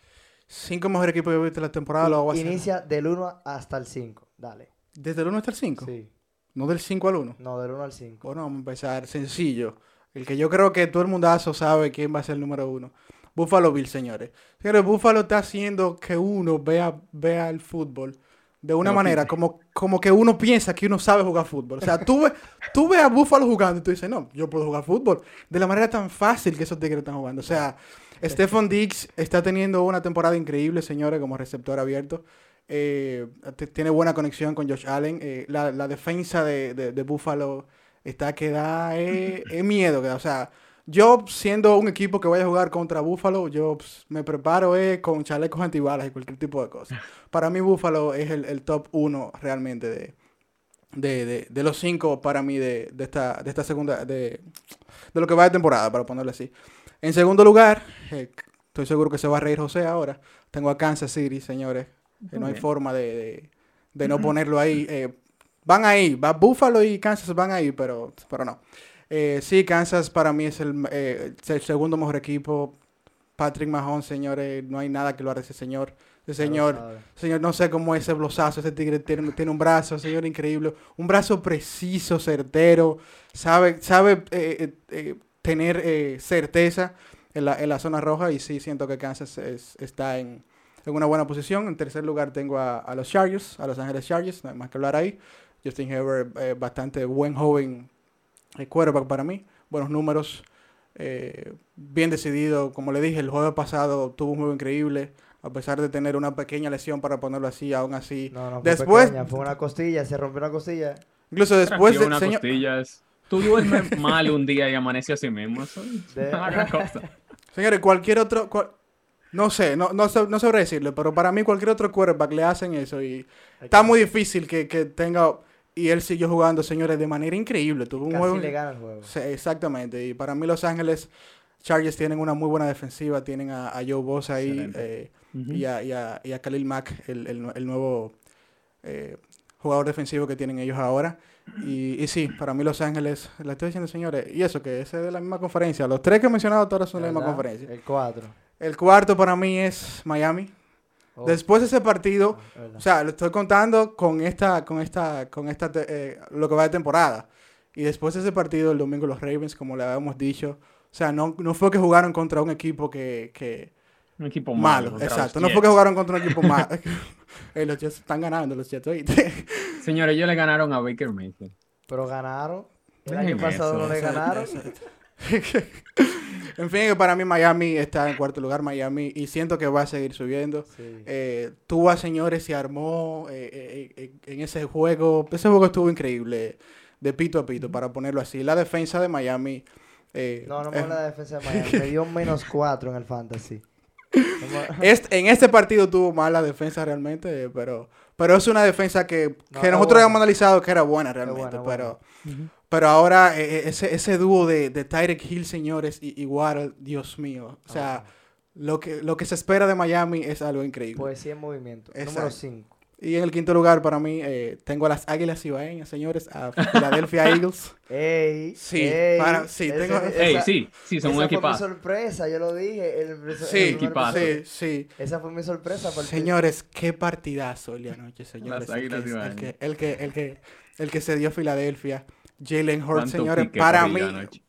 Cinco mejores equipos que he visto en la temporada. Lo hago así. Inicia del 1 hasta el 5, dale. Desde el 1 hasta el 5. Sí, No del 5 al 1. no, del 1 al 5. Bueno, vamos a empezar sencillo. El que yo creo que todo el mundazo sabe quién va a ser el número uno. Buffalo Bill, señores. Señores, Buffalo está haciendo que uno vea, vea el fútbol de una manera como, como que uno piensa que uno sabe jugar fútbol. O sea, tú, ve- tú ves a Buffalo jugando y tú dices, no, yo puedo jugar fútbol. De la manera tan fácil que esos tigres están jugando. O sea, Stephon Diggs está teniendo una temporada increíble, señores, como receptor abierto. Eh, tiene buena conexión con Josh Allen. Eh, la, la defensa de, de, de Buffalo está que da eh, miedo. que da. O sea, yo siendo un equipo que vaya a jugar contra Buffalo, yo pues, me preparo con chalecos antibalas y cualquier tipo de cosas. Para mí Buffalo es el, el top uno realmente de, de, de, de los cinco para mí de, de esta, de esta segunda, de, de lo que va de temporada, para ponerlo así. En segundo lugar, eh, estoy seguro que se va a reír José ahora, tengo a Kansas City, señores. que no hay forma de, no ponerlo ahí. Eh, van ahí, va Buffalo y Kansas van ahí, pero, pero no. Eh, sí, Kansas para mí es el, eh, el segundo mejor equipo. Patrick Mahon, señores, no hay nada que lo haga ese señor. Señor, señor, no sé cómo ese blosazo, ese tigre tiene, tiene un brazo, señor, increíble. Un brazo preciso, certero, sabe, sabe eh, eh, eh, tener eh, certeza en la, en la zona roja y sí siento que Kansas es- está en, en una buena posición. En tercer lugar tengo a, a los Chargers, a Los Ángeles Chargers, no hay más que hablar ahí. Justin Herbert, bastante buen joven quarterback para mí, buenos números, bien decidido. Como le dije, el jueves pasado tuvo un juego increíble, a pesar de tener una pequeña lesión para ponerlo así, aún así. No, no, fue Después- pequeña, fue una costilla, se rompió una costilla. Incluso después de, una señor- costillas. Tú duermes mal un día y amaneces así mismo. Eso es De- cosa. señores, cualquier otro, cual- no sé, no, no, no sabré decirlo, pero para mí cualquier otro quarterback le hacen eso y está muy difícil que, que tenga, y él siguió jugando, señores, de manera increíble. Tuvo un Casi juego... le gana el juego. Sí, exactamente. Y para mí Los Ángeles Chargers tienen una muy buena defensiva. Tienen a, a Joe Bosa ahí Excelente. Y, a, y, a, y a Khalil Mack, el, el nue- el nuevo eh, jugador defensivo que tienen ellos ahora. Y, y sí, para mí Los Ángeles, le estoy diciendo señores, y eso que ese es de la misma conferencia. Los tres que he mencionado todos son de la misma conferencia. El 4. El cuarto para mí es Miami. Después de ese partido, o sea, lo estoy contando con esta, con esta, con esta, eh, lo que va de temporada. Y después de ese partido, el domingo, los Ravens, como le habíamos dicho, o sea, no, no fue que jugaron contra un equipo que, que Un equipo malo. malo, exacto. No fue que jugaron contra un equipo malo. Eh, los Jets están ganando, los Jets, oíste. Señores, ellos le ganaron a Baker Mayfield. Pero ganaron. El año pasado no le ganaron. en fin, que para mí Miami está en cuarto lugar, Miami, y siento que va a seguir subiendo. Sí. Eh, Tua, señores, se armó eh, eh, en ese juego. Ese juego estuvo increíble, de pito a pito, para ponerlo así. La defensa de Miami. eh, No, no eh, me la defensa de Miami. Me dio un menos 4 en el fantasy. Este- en este partido tuvo mala defensa realmente, pero, pero es una defensa que, No, que nosotros habíamos analizado que era buena realmente. buena, pero, buena. pero ahora eh, eh, ese, ese dúo de, de Tyreek Hill, señores, y, y Waddle, Dios mío. O sea, lo, que, lo que se espera de Miami es algo increíble. Poesía en movimiento. Número Exacto. 5. Y en el quinto lugar, para mí, eh, tengo a las Águilas Ibaeñas, señores, a Philadelphia Eagles. Ey, Sí, ey, para- sí, ese- tengo- esa- Ey, sí, sí, son esa un fue mi equipazo. sorpresa, yo lo dije. El, el Sí, equipazo. sí, sí. Esa fue mi sorpresa. porque- Señores, qué partidazo el día de anoche, señores. Las Águilas el, que, el, Ibaeñas. que, el, que, el, que, el que se dio Filadelfia. Jalen Hurts, señores. Para mí,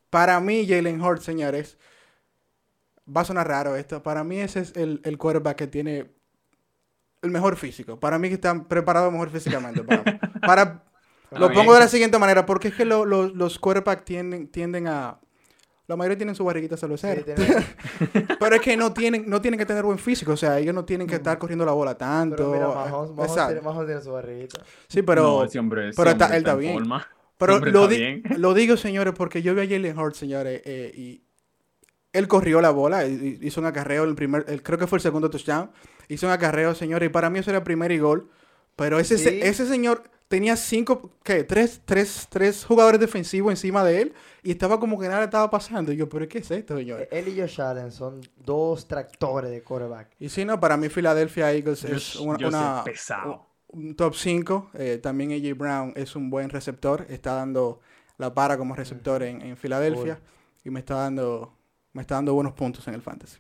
para mí, Jalen Hurts, señores. Va a sonar raro esto. Para mí ese es el, el quarterback que tiene el mejor físico. Para mí que están preparados mejor físicamente. Para, para- lo pongo de la siguiente manera. Porque es que lo- lo- los quarterbacks tienden, tienden a... La mayoría tienen su barriguita Sí, cervecera. tiene- Pero es que no tienen, no tienen que tener buen físico. O sea, ellos no tienen que estar corriendo la bola tanto. pero mira, Mahomes, Mahomes tiene, Mahomes tiene su barriguita. Sí, pero... no, ese hombre, ese pero está- él está en bien. forma. Pero lo, está di- bien. lo digo, señores, porque yo vi a Jalen Hurts, señores, eh, y él corrió la bola, hizo un acarreo, el primer, el- creo que fue el segundo touchdown, hizo un acarreo, señores, y para mí eso era primer y gol, pero ese, se- Sí. ese señor tenía cinco, ¿qué? Tres, tres, tres jugadores defensivos encima de él, y estaba como que nada le estaba pasando, y yo, pero ¿qué es esto, señores? Él y Josh Allen son dos tractores de quarterback. Y si no, para mí Philadelphia Eagles Yo- es una, una- pesado. un top 5. también AJ Brown es un buen receptor. Está dando la para como receptor en, en Filadelfia. Y me está dando me está dando buenos puntos en el fantasy.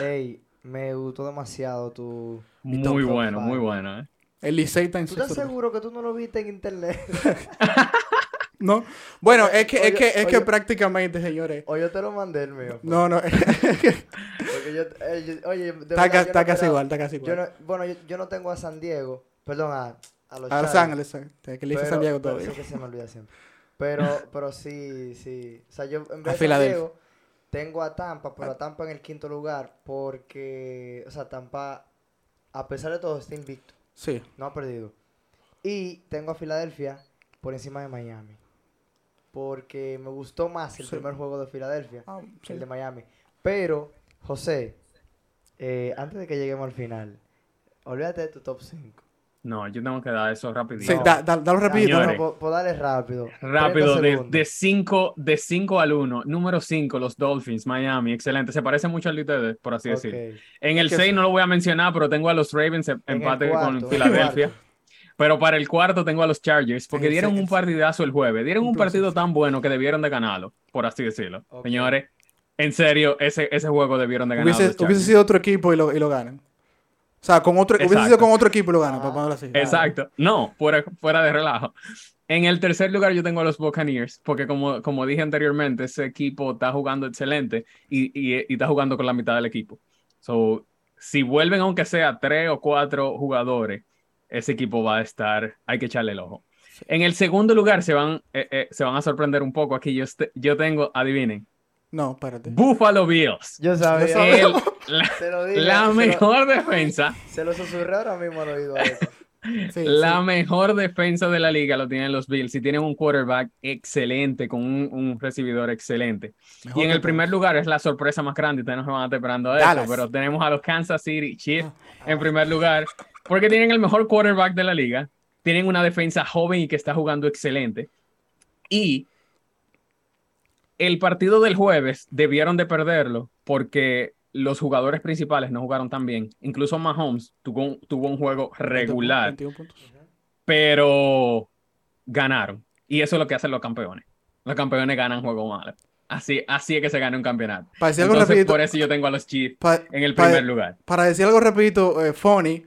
Ey, me gustó demasiado tu... Muy top bueno, five. muy bueno, ¿eh? El Licey está en ¿Tú estás seguro que tú no lo viste en internet? No. Bueno, es que, es que, es que prácticamente, señores. o yo te lo mandé el mío. pues. No, no. Porque yo, eh, yo- oye, de está verdad, ca- yo está no casi igual, está casi Yo igual. no, bueno, yo, yo no tengo a San Diego, perdón, a, a los A Los Ángeles, que le hice pero- San Diego pero todavía. sí que se me olvida siempre. Pero, pero sí, sí. O sea, yo en vez de San Filadelfia. Diego, tengo a Tampa, pero a Tampa en el quinto lugar porque, o sea, Tampa, a pesar de todo, está invicto, Sí. no ha perdido. Y tengo a Filadelfia por encima de Miami. Porque me gustó más el Sí. primer juego de Filadelfia Ah, que sí. el de Miami. Pero, José, eh, antes de que lleguemos al final, olvídate de tu top 5. No, yo tengo que dar eso rapidito. Sí, da- da- dalo rapidito. Señores. ¿no? Dale rápido. Rápido, 30 de, segundos. de 5 de cinco al 1. Número 5, los Dolphins, Miami. Excelente. Se parece mucho al de ustedes, por así decirlo. Ok. En el que- 6 no lo voy a mencionar, pero tengo a los Ravens em- En empate cuarto, con el Filadelfia. Pero para el cuarto tengo a los Chargers, porque dieron un partidazo el jueves. Dieron un partido tan bueno que debieron de ganarlo, por así decirlo. Señores, en serio, ese, ese juego debieron de ganar. Hubiese, hubiese sido otro equipo y lo, y lo ganan. O sea, con otro, hubiese Exacto. sido con otro equipo lo ganan, Ah. para ponerlo así. Exacto. No, fuera, fuera de relajo. En el tercer lugar yo tengo a los Buccaneers, porque como, como dije anteriormente, ese equipo está jugando excelente y, y- y está jugando con la mitad del equipo. So, si vuelven aunque sea tres o cuatro jugadores, ese equipo va a estar, hay que echarle el ojo. En el segundo lugar se van, eh, eh, se van a sorprender un poco. Aquí yo, yo tengo, adivinen, No, espérate. Buffalo Bills. Yo sabía. El- la, se lo dije. la se lo- mejor defensa Se lo susurré ahora mismo al oído. a eso. Sí, La sí. mejor defensa de la liga lo tienen los Bills y tienen un quarterback excelente con un, un recibidor excelente. Mejor y en el primer lugar es la sorpresa más grande, ustedes no se van a estar esperando a eso, pero tenemos a los Kansas City Chiefs Ah. en primer lugar porque tienen el mejor quarterback de la liga, tienen una defensa joven y que está jugando excelente. Y el partido del jueves debieron de perderlo porque los jugadores principales no jugaron tan bien. Incluso Mahomes tuvo un, tuvo un juego 20 regular 21 puntos. pero ganaron. Y eso es lo que hacen los campeones. Los campeones ganan juego malo. Así, así es que se gana un campeonato. Para decir algo Entonces, rapidito, por eso yo tengo a los Chiefs pa- en el primer lugar. para decir algo rapidito, eh, funny,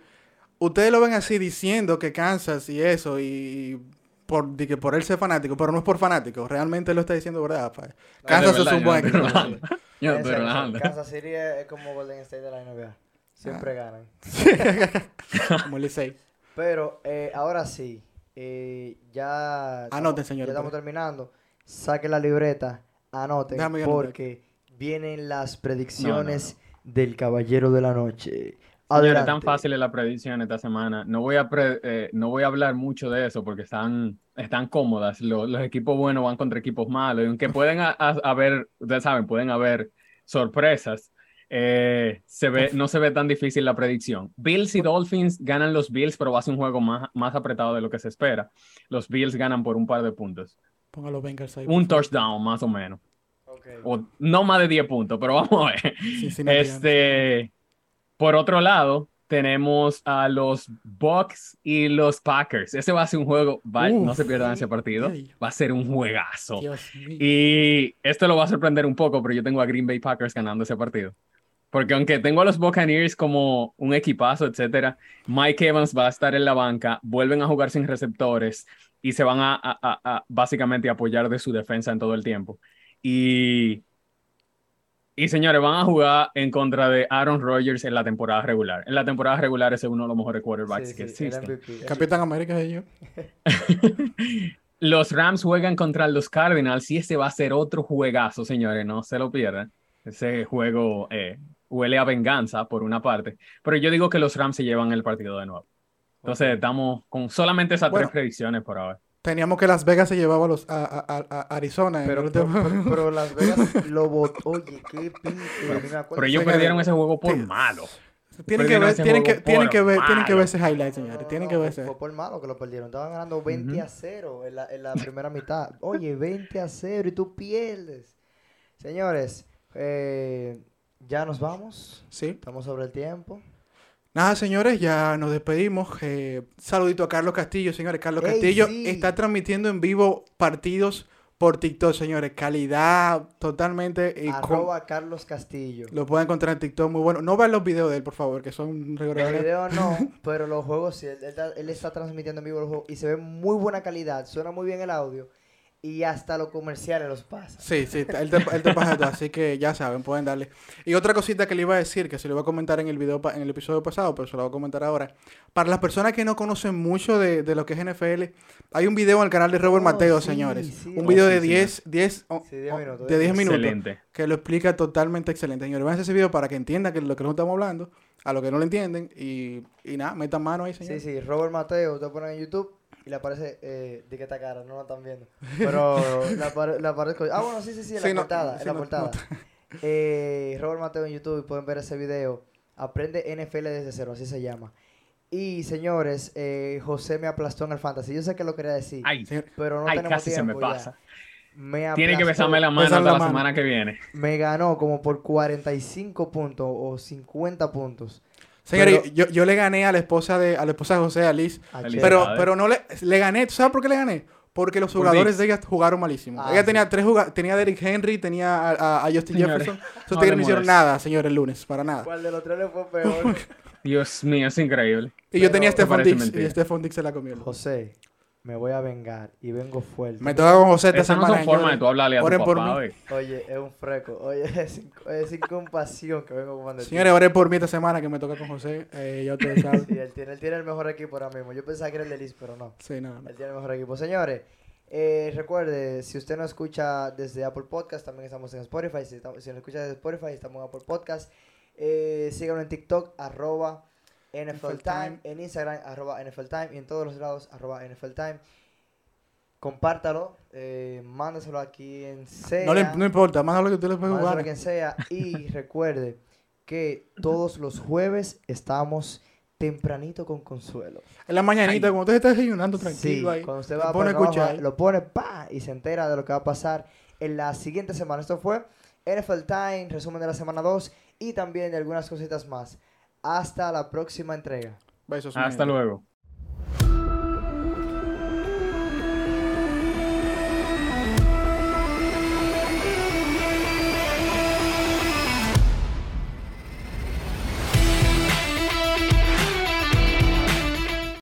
ustedes lo ven así diciendo que Kansas y eso, y por, de que por él ser fanático, pero no es por fanático, realmente lo está diciendo verdad. pa. Kansas es, un buen equipo. Kansas City es como Golden State de la NBA. Siempre Ah. ganan. Como el Licey. Pero eh, ahora sí, eh, ya, Anoten, estamos- señores, ya estamos por- terminando. Saquen la libreta, anoten, Déjame anotar. porque vienen las predicciones del Caballero de la Noche. Adelante. tan fácil es la predicción esta semana. No voy a, pre- eh, no voy a hablar mucho de eso porque están, están cómodas. Lo- Los, equipos buenos van contra equipos malos. Y aunque pueden a- a- haber, ustedes saben, pueden haber sorpresas. eh, se ve, no se ve tan difícil la predicción. Bills y Dolphins ganan los Bills, pero va a ser un juego más, más apretado de lo que se espera. Los Bills ganan por un par de puntos. Ponga los Bengals ahí. Un touchdown, más o menos. Ok. O no más de 10 puntos, pero vamos a ver. Cincinnati gana. Este, por otro lado, tenemos a los Bucks y los Packers. Ese va a ser un juego, va- no se pierdan ese partido, va a ser un juegazo. Y esto lo va a sorprender un poco, pero yo tengo a Green Bay Packers ganando ese partido. Porque aunque tengo a los Buccaneers como un equipazo, etcétera, Mike Evans va a estar en la banca, vuelven a jugar sin receptores y se van a, a- a- a básicamente apoyar de su defensa en todo el tiempo. Y, y señores, van a jugar en contra de Aaron Rodgers en la temporada regular. En la temporada regular ese es uno de los mejores quarterbacks Sí, que sí, existen. Capitán América es yo. Los Rams juegan contra los Cardinals y ese va a ser otro juegazo, señores, no se lo pierdan. Ese juego eh, huele a venganza por una parte, pero yo digo que los Rams se llevan el partido de nuevo. Entonces estamos con solamente esas Bueno. tres predicciones por ahora. Teníamos que Las Vegas se llevaba a, los, a, a- a- a Arizona. Pero, pero, último- pero- pero Las Vegas lo votó. Oye, qué pinche. Pero ellos perdieron ese juego por Sí. malo. tienen que ver, ese tienen que, tienen que ver, tienen que ver ese highlight, señores. no, Tienen no, que ver fue- ese. Fue por malo que lo perdieron. Estaban ganando 20 Ujú. a 0 en la, en la primera mitad. Oye, 20 a 0 y tú pierdes. Señores, eh, ya nos vamos. Sí. Estamos sobre el tiempo. Nada, señores, ya nos despedimos. Eh, saludito a Carlos Castillo, señores. Carlos Ey, Castillo sí. está transmitiendo en vivo partidos por TikTok, señores. Calidad totalmente. y con- Arroba Carlos Castillo. lo pueden encontrar en TikTok muy bueno. No vean los videos de él, por favor, que son Los regulares. videos no, pero los juegos sí. Él, él está- él está transmitiendo en vivo los juegos y se ve muy buena calidad. Suena muy bien el audio. Y hasta los comerciales los pasa. Sí, sí, él te, él te pasa todo, así que ya saben, pueden darle. Y otra cosita que le iba a decir, que se lo iba a comentar en el video, pa- en el episodio pasado, pero se lo voy a comentar ahora. Para las personas que no conocen mucho de, de lo que es NFL, hay un video en el canal de Robert Oh, Mateo, sí, señores. sí, un oh, video sí, de sí. 10, 10, o- Sí, 10 o- minutos, de 10 minutos Excelente. que lo explica totalmente excelente, señores. Vean ese video para que entiendan que lo que no estamos hablando, a lo que no lo entienden, y, y nada, metan mano ahí, Sí, señores. sí, Robert Mateo, usted pone en YouTube y le aparece eh, de que está cara, no lo están viendo. Pero le, apare- le aparezco. Ah, bueno, sí, sí, sí, en Sí, la no, portada. sí, en la no, portada. Eh, Robert Mateo en YouTube pueden ver ese video. Aprende NFL desde cero, así se llama. Y señores, eh, José me aplastó en el fantasy. Yo sé que lo quería decir, Ay, pero no ay, tenemos casi se me tiempo pasa. Me Tiene que besarme la mano hasta la la mano. semana que viene. Me ganó como por 45 puntos o 50 puntos. Señores, Pero- yo, yo le gané a la esposa de, a la esposa de José, a Liz. A Feliz- Che- Pero, pero no le, le gané. ¿Tú sabes por qué le gané? Porque los jugadores de ella jugaron malísimo. Ah, ella sí. tenía tres jugadores. Tenía a Derrick Henry, tenía a, a- a Justin Señores, Jefferson. Esos no no hicieron nada, señores, el lunes. Para nada. ¿Cuál de los tres le fue peor? Dios mío, es increíble. Y yo tenía a Stephon Dix. Y Stephon Dix se la comió. José, me voy a vengar y vengo fuerte. Me toca con José esta Esas no semana. señores. de tú hablarle a tu Oren por mí. oye. Es un freco. Oye, es sin, es sin compasión que vengo con Señores, oré por mí esta semana que me toca con José. Eh, ya ustedes saben. Sí, él tiene, él tiene el mejor equipo ahora mismo. Yo pensaba que era el de Liz, pero no. Sí, no, no. Él tiene el mejor equipo. Señores, eh, recuerde, si usted nos escucha desde Apple Podcast, también estamos en Spotify. Si, estamos- si nos escucha desde Spotify, estamos en Apple Podcast. Eh, síganos en TikTok, arroba NFL NFL Time. Time. En Instagram, arroba NFL Time. Y en todos los lados, arroba NFL Time. Compártalo, eh, mándaselo a quien sea. No, le, no importa, más lo que usted le puede mándaselo a jugar. quien sea. Y recuerde que todos los jueves estamos tempranito con Consuelo. En la mañanita, Ay. cuando usted está desayunando Sí, tranquilo ahí. cuando usted lo va pone a escuchar. lo pone pa y se entera de lo que va a pasar en la siguiente semana. Esto fue NFL Time, resumen de la semana 2 y también de algunas cositas más. Hasta la próxima entrega. Besos. Hasta luego.